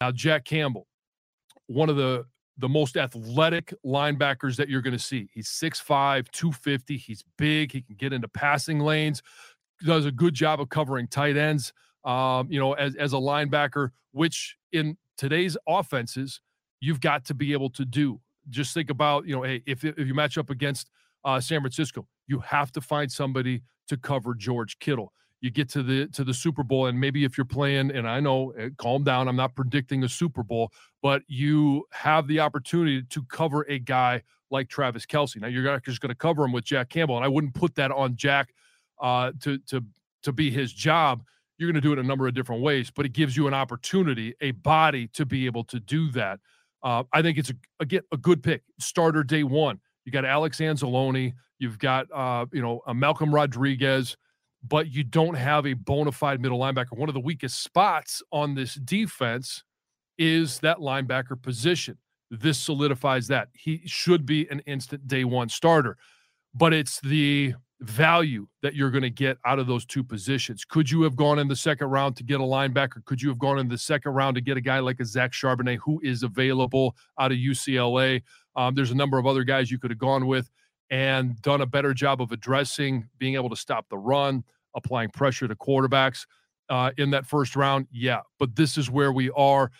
Now, Jack Campbell, one of the the most athletic linebackers that you're going to see. He's 6'5, 250. He's big. He can get into passing lanes, does a good job of covering tight ends, um, you know, as, as a linebacker, which in today's offenses, you've got to be able to do. Just think about, you know, hey, if, if you match up against uh, San Francisco, you have to find somebody to cover George Kittle you get to the to the Super Bowl, and maybe if you're playing, and I know, eh, calm down, I'm not predicting a Super Bowl, but you have the opportunity to cover a guy like Travis Kelce. Now you're just going to cover him with Jack Campbell, and I wouldn't put that on Jack uh, to to to be his job. You're going to do it a number of different ways, but it gives you an opportunity, a body to be able to do that. Uh, I think it's a again a good pick. Starter day one. You got Alex Anzalone. You've got uh, you know Malcolm Rodriguez but you don't have a bona fide middle linebacker. One of the weakest spots on this defense is that linebacker position. This solidifies that. He should be an instant day one starter, but it's the value that you're going to get out of those two positions. Could you have gone in the second round to get a linebacker? Could you have gone in the second round to get a guy like a Zach Charbonnet who is available out of UCLA? Um, there's a number of other guys you could have gone with and done a better job of addressing being able to stop the run, applying pressure to quarterbacks uh, in that first round. Yeah, but this is where we are.